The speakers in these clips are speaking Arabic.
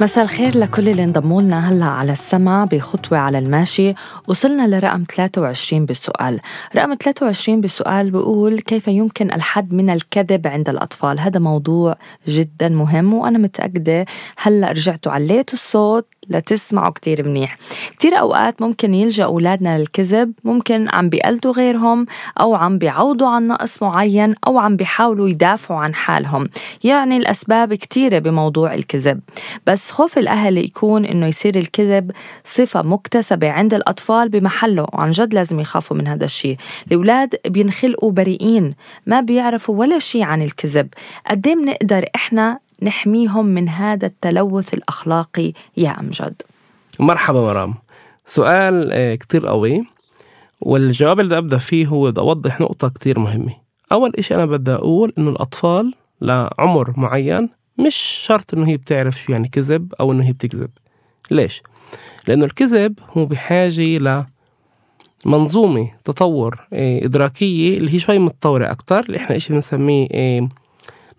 مساء الخير لكل اللي انضموا لنا هلا على السمع بخطوة على الماشي. وصلنا لرقم 23 بالسؤال رقم 23 بالسؤال بيقول كيف يمكن الحد من الكذب عند الأطفال؟ هذا موضوع جدا مهم وأنا متأكدة هلا رجعتوا عليتوا الصوت لتسمعوا كتير منيح. كتير أوقات ممكن يلجأ أولادنا للكذب ممكن عم بيقلدوا غيرهم أو عم بيعوضوا عن نقص معين أو عم بيحاولوا يدافعوا عن حالهم. يعني الأسباب كتيرة بموضوع الكذب. بس خوف الأهل يكون إنه يصير الكذب صفة مكتسبة عند الأطفال بمحله وعن جد لازم يخافوا من هذا الشيء. الأولاد بينخلقوا بريئين ما بيعرفوا ولا شيء عن الكذب. قد بنقدر إحنا نحميهم من هذا التلوث الأخلاقي؟ يا أمجد مرحبا مرام. سؤال آه، كتير قوي والجواب اللي أبدأ فيه هو بدي أوضح نقطة كتير مهمة. أول إشي أنا بدي أقول إنه الأطفال لعمر معين مش شرط إنه هي بتعرف شو يعني كذب أو إنه هي بتكذب. ليش؟ لأنه الكذب هو بحاجة ل منظومة تطور آه، إدراكية اللي هي شوي متطورة أكتر اللي إحنا إيش بنسميه آه،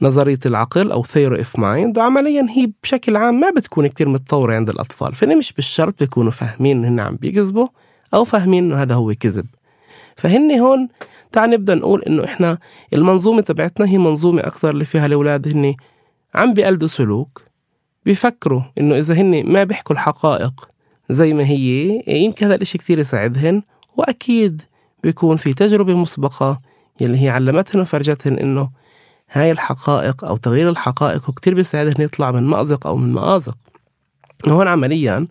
نظرية العقل أو theory of mind. وعمليا هي بشكل عام ما بتكون كتير متطورة عند الأطفال. فهن مش بالشرط بيكونوا فاهمين إن عم بيكذبوا أو فاهمين إنه هذا هو كذب. فهن هون تعال نبدأ نقول إنه إحنا المنظومة تبعتنا هي منظومة أكثر اللي فيها الأولاد هن عم بيقلدوا سلوك بيفكروا إنه إذا هن ما بيحكوا الحقائق زي ما هي يمكن هذا الإشي كتير يساعدهن وأكيد بيكون في تجربة مسبقة يلي هي علمتهن وفرجتهن إنه هاي الحقائق أو تغيير الحقائق وكتير بيساعد إنه يطلع من مأزق أو من مآزق. هون عمليا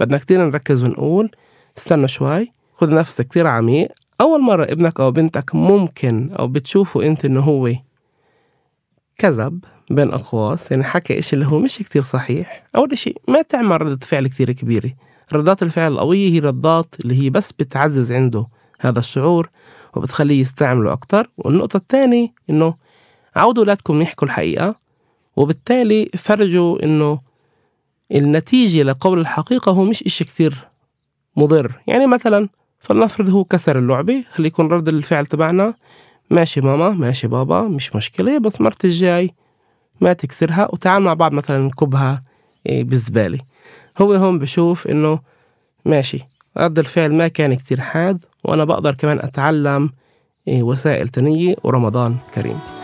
بدنا كتير نركز ونقول استنى شوي خذ نفس كتير عميق أول مرة ابنك أو بنتك ممكن أو بتشوفه أنت إنه هو كذب بين أقواس يعني حكى إشي اللي هو مش كتير صحيح. أول إشي ما تعمل ردة فعل كتير كبيرة. ردات الفعل القوية هي ردات اللي هي بس بتعزز عنده هذا الشعور وبتخليه يستعمله أكتر. والنقطة الثانية إنه عودوا أولادكم يحكوا الحقيقة وبالتالي فرجوا إنه النتيجة لقول الحقيقة هو مش إشي كثير مضر. يعني مثلا فلنفرض هو كسر اللعبة خلي يكون رد الفعل تبعنا. ماشي ماما ماشي بابا مش مشكلة بس مرت الجاي ما تكسرها وتعال مع بعض مثلا نكبها إيه، بالزبالة. هو هون بشوف إنه ماشي رد الفعل ما كان كتير حاد وأنا بقدر كمان أتعلم إيه، وسائل تانية ورمضان كريم.